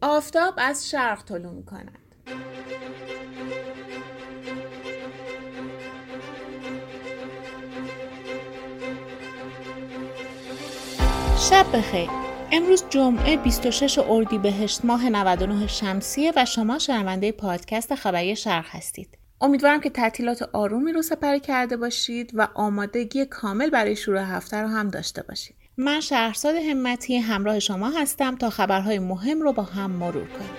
آفتاب از شرق طلوع می کند. شب بخیر. امروز جمعه 26 اردیبهشت ماه 99 شمسیه و شما شنونده پادکست خبری شرق هستید. امیدوارم که تعطیلات آرومی رو سپری کرده باشید و آمادگی کامل برای شروع هفته رو هم داشته باشید. من شهرزاد همتی همراه شما هستم تا خبرهای مهم رو با هم مرور کنیم.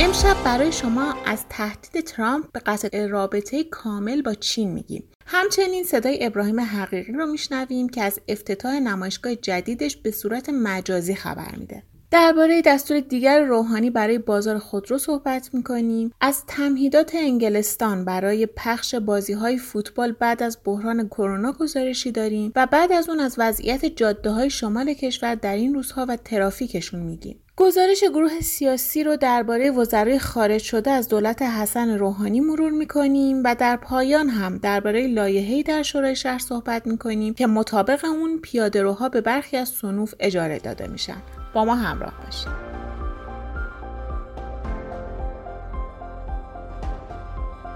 امشب برای شما از تهدید ترامپ به قطع رابطه کامل با چین میگیم. همچنین صدای ابراهیم حقیقی رو میشنویم که از افتتاح نمایشگاه جدیدش به صورت مجازی خبر میده. درباره دستور دیگر روحانی برای بازار خودرو صحبت می‌کنیم. از تمهیدات انگلستان برای پخش بازی های فوتبال بعد از بحران کرونا گزارشی داریم و بعد از اون از وضعیت جاده های شمال کشور در این روزها و ترافیکشون میگیم. گزارش گروه سیاسی رو درباره وزرای خارج شده از دولت حسن روحانی مرور می‌کنیم و در پایان هم درباره لایحه‌ای در شورای شهر صحبت می‌کنیم که مطابق اون پیادهروها به برخی از صنوف اجاره داده میشن. با ما همراه باشید.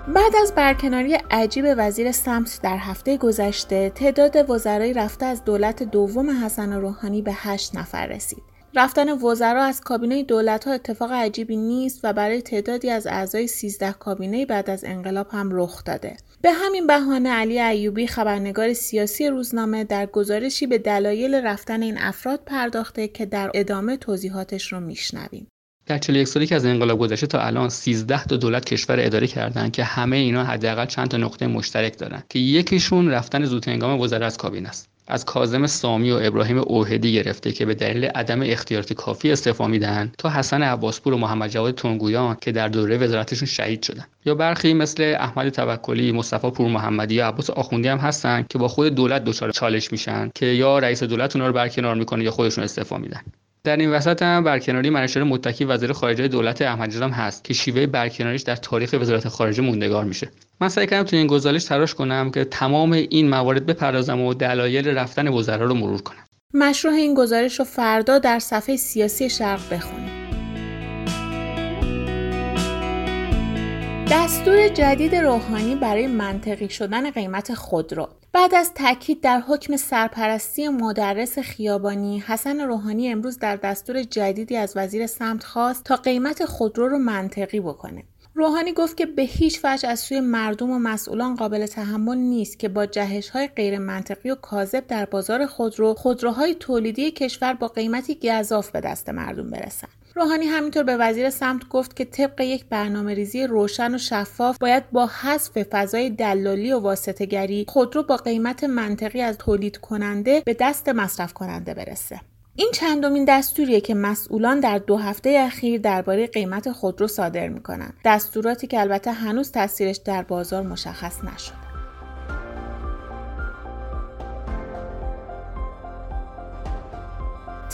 بعد از برکناری عجیب وزیر سمت در هفته گذشته تعداد وزرای رفته از دولت دوم حسن روحانی به هشت نفر رسید. رفتن وزرا از کابینه دولت ها اتفاق عجیبی نیست و برای تعدادی از اعضای 13 کابینه بعد از انقلاب هم رخ داده. به همین بهانه علی ایوبی خبرنگار سیاسی روزنامه در گزارشی به دلایل رفتن این افراد پرداخته که در ادامه توضیحاتش رو میشنویم. در 41 سالی که از انقلاب گذشته تا الان 13 تا دولت کشور اداره کردن که همه اینا حداقل چند تا نقطه مشترک دارن که یکیشون رفتن زود هنگام وزرا از کابینه است. از کازم سامی و ابراهیم اوهدی گرفته که به دلیل عدم اختیارات کافی استعفا میدن تا حسن عباسپور و محمد جواد تنگویان که در دوره وزارتشون شهید شدن. یا برخی مثل احمد توکلی مصطفی پور محمدی یا عباس آخوندی هم هستن که با خود دولت دچار چالش میشن که یا رئیس دولت اونا رو برکنار می‌کنه یا خودشون استعفا میدن. در این وسط هم برکناری منشور متکی وزیر خارجه دولت احمدی هست که شیوه برکناریش در تاریخ وزارت خارجه موندگار میشه. من سعی کردم تو این گزارش تلاش کنم که تمام این موارد بپردازم و دلایل رفتن وزرا رو مرور کنم. مشروع این گزارش رو فردا در صفحه سیاسی شرق بخونید دستور جدید روحانی برای منطقی شدن قیمت خودرو بعد از تاکید در حکم سرپرستی مدرس خیابانی حسن روحانی امروز در دستور جدیدی از وزیر سمت خواست تا قیمت خودرو رو منطقی بکنه. روحانی گفت که به هیچ وجه از سوی مردم و مسئولان قابل تحمل نیست که با جهش های غیر منطقی و کاذب در بازار خودرو خودروهای تولیدی کشور با قیمتی گذاف به دست مردم برسند. روحانی همینطور به وزیر سمت گفت که طبق یک برنامه ریزی روشن و شفاف باید با حذف فضای دلالی و واسطهگری خودرو با قیمت منطقی از تولید کننده به دست مصرف کننده برسه. این چندمین دستوریه که مسئولان در دو هفته اخیر درباره قیمت خودرو صادر می‌کنن دستوراتی که البته هنوز تاثیرش در بازار مشخص نشد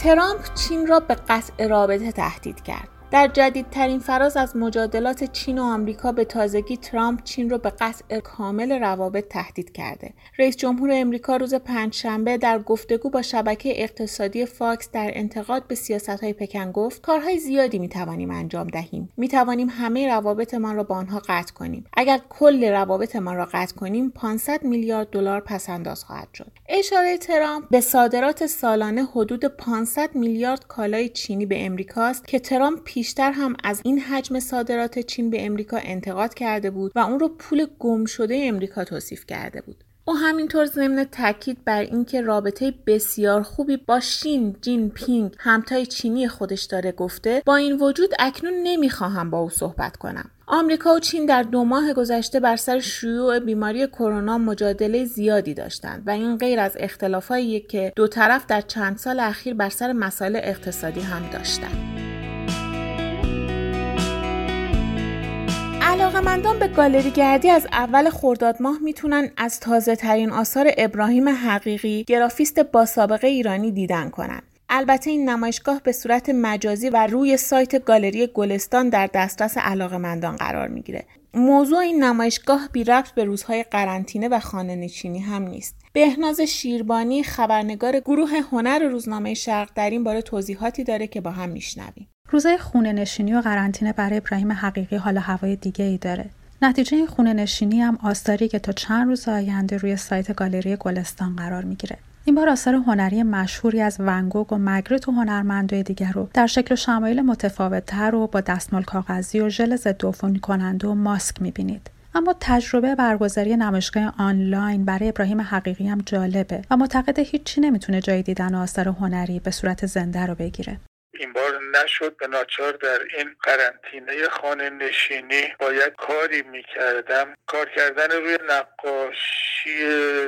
ترامپ چین را به قطع رابطه تهدید کرد. در جدیدترین فراز از مجادلات چین و آمریکا به تازگی ترامپ چین را به قطع کامل روابط تهدید کرده. رئیس جمهور امریکا روز پنجشنبه در گفتگو با شبکه اقتصادی فاکس در انتقاد به های پکن گفت کارهای زیادی می توانیم انجام دهیم. می توانیم همه روابطمان را با آنها قطع کنیم. اگر کل روابطمان را قطع کنیم 500 میلیارد دلار پس‌انداز خواهد شد. اشاره ترامپ به صادرات سالانه حدود 500 میلیارد کالای چینی به امریکاست که ترامپ پیشتر هم از این حجم صادرات چین به امریکا انتقاد کرده بود و اون رو پول گم شده امریکا توصیف کرده بود. او همینطور ضمن تاکید بر اینکه رابطه بسیار خوبی با شین جین پینگ همتای چینی خودش داره گفته با این وجود اکنون نمی‌خواهم با او صحبت کنم آمریکا و چین در دو ماه گذشته بر سر شیوع بیماری کرونا مجادله زیادی داشتند و این غیر از اختلافهایی که دو طرف در چند سال اخیر بر سر مسائل اقتصادی هم داشتند. علاقمندان به گالری گردی از اول خرداد ماه می‌تونن از تازه ترین آثار ابراهیم حقیقی گرافیست با سابقه ایرانی دیدن کنند. البته این نمایشگاه به صورت مجازی و روی سایت گالری گلستان در دسترس علاقمندان قرار می‌گیره موضوع این نمایشگاه بی ربط به روزهای قرنطینه و خانه نشینی هم نیست. بهناز شیربانی خبرنگار گروه هنر روزنامه شرق در این باره توضیحاتی داره که با هم میشنویم. روزهای خونه نشینی و قرنطینه برای ابراهیم حقیقی حال هوای دیگه ای داره. نتیجه این خونه نشینی هم آستاری که تا چند روز آینده روی سایت گالری گلستان قرار می‌گیره. این بار آثار هنری مشهوری از ونگوگ و مگریت و هنرمندای دیگر رو در شکل و شمایل متفاوتتر و با دستمال کاغذی و ژل ضد کننده و ماسک می‌بینید اما تجربه برگزاری نمایشگاه آنلاین برای ابراهیم حقیقی هم جالبه و معتقد هیچی نمی‌تونه جای دیدن آثار هنری به صورت زنده رو بگیره این بار نشد. به ناچار در این قرنطینه خانه نشینی باید کاری می‌کردم. کار کردن روی نقاشی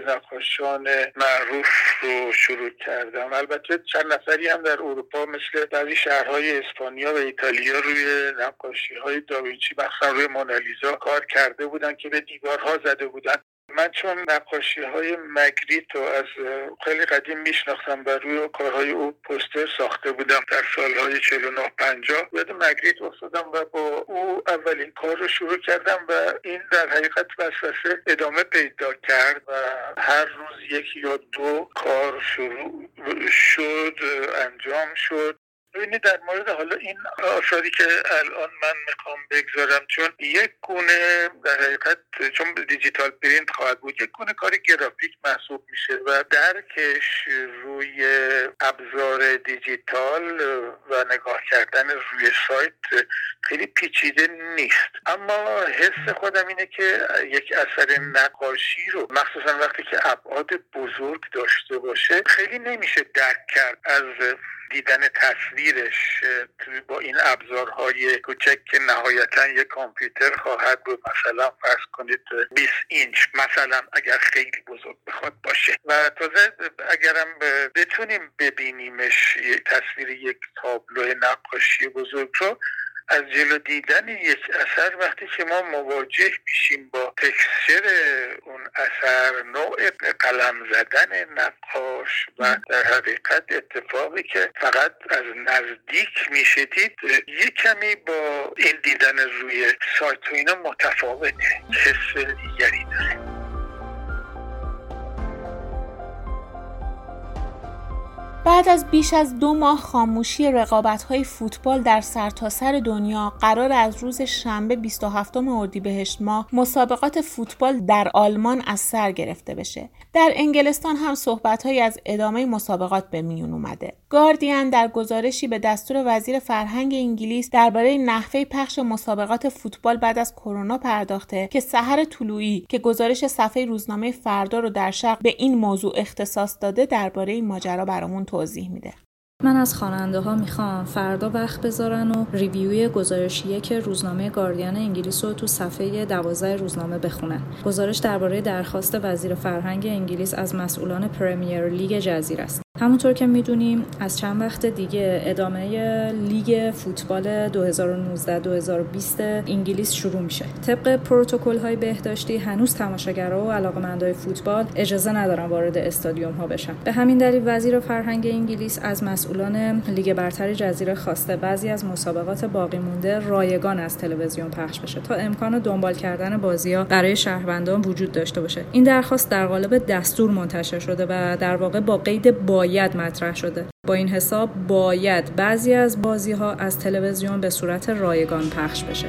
نقاشان معروف رو شروع کردم. البته چند نفری هم در اروپا مثل بعضی شهرهای اسپانیا و ایتالیا روی نقاشی های داوینچی مثلا روی مونالیزا کار کرده بودن که به دیوارها زده بودن. من چون نقاشی های مگریت رو از خیلی قدیم میشناختم و روی کارهای او پوستر ساخته بودم در سالهای 49 50 یاد مگریت افتادم و با او اولین کار رو شروع کردم و این در حقیقت وسوسه ادامه پیدا کرد و هر روز یکی یا دو کار شروع شد انجام شد. ببینید در مورد حالا این آثاری که الان من می‌خوام بگذارم چون یک گونه در حقیقت چون دیجیتال پرینت خواهد بود یک گونه کار گرافیک محسوب میشه و درکش روی ابزار دیجیتال و نگاه کردن روی سایت خیلی پیچیده نیست. اما حس خودم اینه که یک اثر نقاشی رو مخصوصا وقتی که ابعاد بزرگ داشته باشه خیلی نمیشه درک کرد از دیدن تصویرش با این ابزارهای کوچک که نهایتا یک کامپیوتر خواهد بود. مثلا فرض کنید 20 اینچ مثلا اگر خیلی بزرگ بخواد باشه. و تازه اگرم بتونیم ببینیمش تصویر یک تابلو نقاشی بزرگ رو از جلو دیدن یک اثر وقتی که ما مواجه میشیم با تکسچر اون اثر نوع قلم زدن نقاش و در حقیقت اتفاقی که فقط از نزدیک میشه دید یک کمی با این دیدن روی سایت و اینا متفاوته. حس دیگری بعد از بیش از دو ماه خاموشی های فوتبال در سرتاسر سر دنیا قرار از روز شنبه 27 اردیبهشت ماه مسابقات فوتبال در آلمان از سر گرفته بشه. در انگلستان هم صحبتهایی از ادامه مسابقات به میون اومده. گاردین در گزارشی به دستور وزیر فرهنگ انگلیس درباره نحوه پخش مسابقات فوتبال بعد از کرونا پرداخته که سحر طلوعی که گزارش صفحه روزنامه فردا رو در شرق به این موضوع اختصاص داده درباره این ماجرا برامون توضیح میده من از خواننده ها می‌خوام فردا وقت بذارن و review ی گزارشیه که روزنامه گاردین انگلیس رو تو صفحه دوازده روزنامه بخونن. گزارش درباره درخواست وزیر فرهنگ انگلیس از مسئولان پریمیر لیگ جزیره است. همونطور که می‌دونیم از چند وقت دیگه ادامه لیگ فوتبال 2019-2020 انگلیس شروع میشه. طبق پروتکل های بهداشتی هنوز تماشاگرها و علاقمندای فوتبال اجازه ندارن وارد استادیوم ها بشن. به همین دلیل وزیر فرهنگ انگلیس از مسئولان لیگ برتر جزیره خواسته بعضی از مسابقات باقی مونده رایگان از تلویزیون پخش بشه تا امکان دنبال کردن بازی ها برای شهروندان وجود داشته باشه. این درخواست در قالب دستور منتشر شده و در واقع با قید با باید مطرح شده با این حساب باید بعضی از بازی ها از تلویزیون به صورت رایگان پخش بشه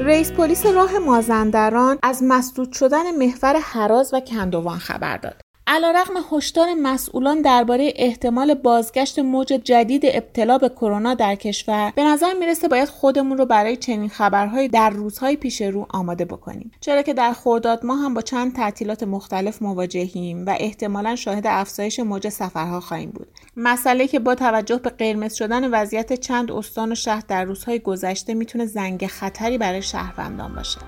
رئیس پلیس راه مازندران از مسدود شدن محور حراز و کندوان خبر داد. علیرغم هشدار مسئولان درباره احتمال بازگشت موج جدید ابتلا به کرونا در کشور به نظر می‌رسه باید خودمون رو برای چنین خبرهایی در روزهای پیش رو آماده بکنیم. چرا که در خرداد ما هم با چند تعطیلات مختلف مواجهیم و احتمالا شاهد افزایش موج سفرها خواهیم بود. مسئله که با توجه به قرمز شدن وضعیت چند استان و شهر در روزهای گذشته می‌تونه زنگ خطری برای شهروندان باشه.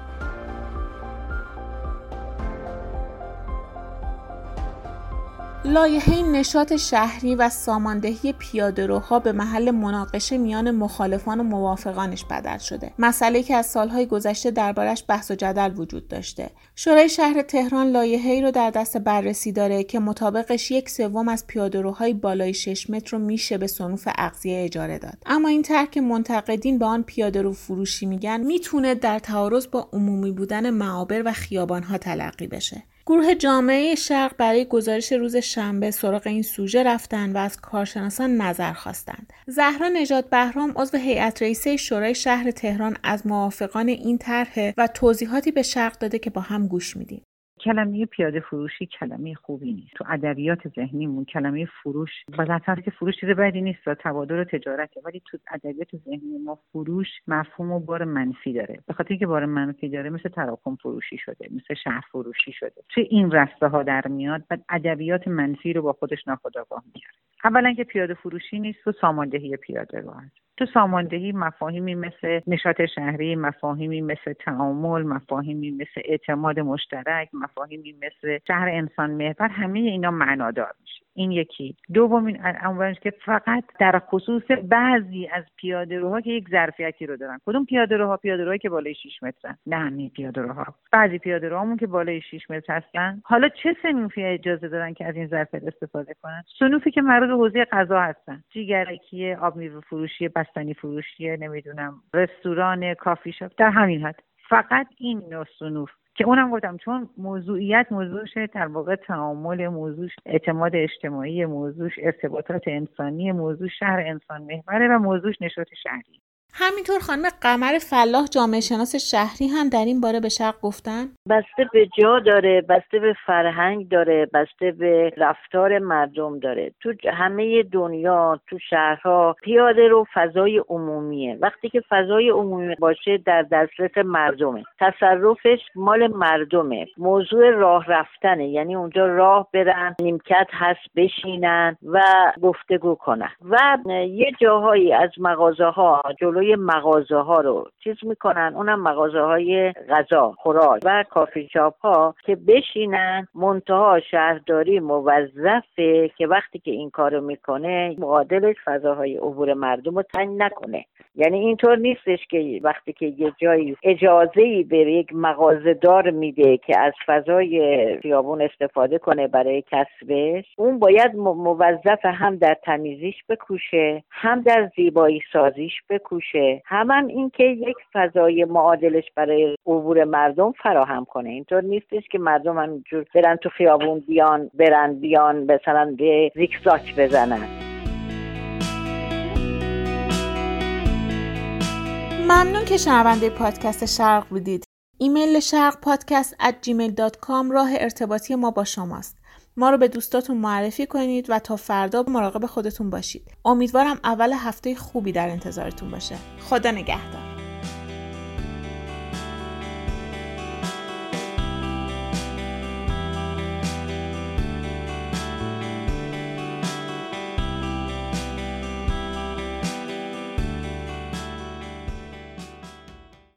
لایحه نشاط شهری و ساماندهی پیادهروها به محل مناقشه میان مخالفان و موافقانش بدل شده. مسئله که از سالهای گذشته دربارش بحث و جدل وجود داشته. شورای شهر تهران لایحه‌ای رو در دست بررسی داره که مطابقش یک سوم از پیادهروهای بالای 6 متر رو میشه به صنوف اغذیه اجاره داد. اما این طرح که منتقدین به آن پیادهرو فروشی میگن می‌تونه در تعارض با عمومی بودن معابر و خیابانها تلقی بشه. گروه جامعه شرق برای گزارش روز شنبه سراغ این سوژه رفتن و از کارشناسان نظر خواستند. زهرا نجات بهرام عضو هیئت رئیسه شورای شهر تهران از موافقان این طرح و توضیحاتی به شرق داده که با هم گوش میدیم. کلمه پیاده فروشی کلمه خوبی نیست. تو ادبیات ذهنیمون کلمه فروش بالاخره که فروش چیز بدی نیست و تبادل و تجارته ولی تو ادبیات ذهنی ما فروش مفهوم و بار منفی داره. به خاطر اینکه بار منفی داره مثل تراکم فروشی شده مثل شهر فروشی شده. چه این رسته ها در میاد بعد ادبیات منفی رو با خودش ناخودآگاه میاره اولا که پیاده فروشی نیست و ساماندهی پیاده رو هست تو ساماندهی مفاهیمی مثل نشاط شهری مفاهیمی مثل تعامل مفاهیمی مثل اعتماد مشترک مفاهیمی مثل شهر انسان محور همه اینا معنادار میشه. این یکی. دومین امرش که فقط در خصوص بعضی از پیاده روها که یک ظرفیتی رو دارن. کدوم پیاده روها پیاده روهایی که بالای 6 مترن نه همین پیاده روها بعضی پیاده روهامون که بالای 6 متر هستن. حالا چه سنوفی اجازه دارن که از این ظرفیت استفاده کنن؟ سنوفی که مربوط حوزه غذا هستن. جیگرکی آب میوه فروشی بستنی فروشی نمی‌دونم رستوران کافی شاپ. در همین حد. فقط این نوع سنوف که اونم گفتم چون موضوعیت موضوعش در واقع تعامل موضوعش اعتماد اجتماعی موضوعش ارتباطات انسانی موضوع شهر انسان محوره و موضوعش نشاط شهری. همینطور خانم قمر فلاح جامعه شناس شهری هم در این باره به شرق گفتن؟ بسته به جا داره بسته به فرهنگ داره بسته به رفتار مردم داره. تو همه دنیا تو شهرها پیاده رو فضای عمومیه. وقتی که فضای عمومی باشه در دسترس مردمه. تصرفش مال مردمه. موضوع راه رفتنه. یعنی اونجا راه برن نیمکت هست بشینن و گفتگو کنن. و یه جاهایی از مغازه ها جلوی مغازه ها رو چیز می‌کنن. اونم مغازه های غذا خوراک و کافی شاپ ها که بشینن منتها شهرداری موظفه که وقتی که این کارو می‌کنه معادلش فضاهای عبور مردم رو تنگ نکنه. یعنی اینطور نیستش که وقتی که یه جایی اجازه ای به یک مغازه دار میده که از فضای خیابون استفاده کنه برای کسبش اون باید موظف هم در تمیزیش بکوشه هم در زیبایی سازیش بکوشه. هم, هم اینکه یک فضای معادلش برای عبور مردم فراهم کنه. اینطور نیستش که مردم همینجور برن تو خیابون بیان برن بیان مثلا به زیکزاک بزنن. ممنون که شنونده پادکست شرق بودید. ایمیل شرق پادکست gmail.com راه ارتباطی ما با شماست. ما رو به دوستاتون معرفی کنید و تا فردا مراقب خودتون باشید. امیدوارم اول هفته خوبی در انتظارتون باشه. خدا نگهدار.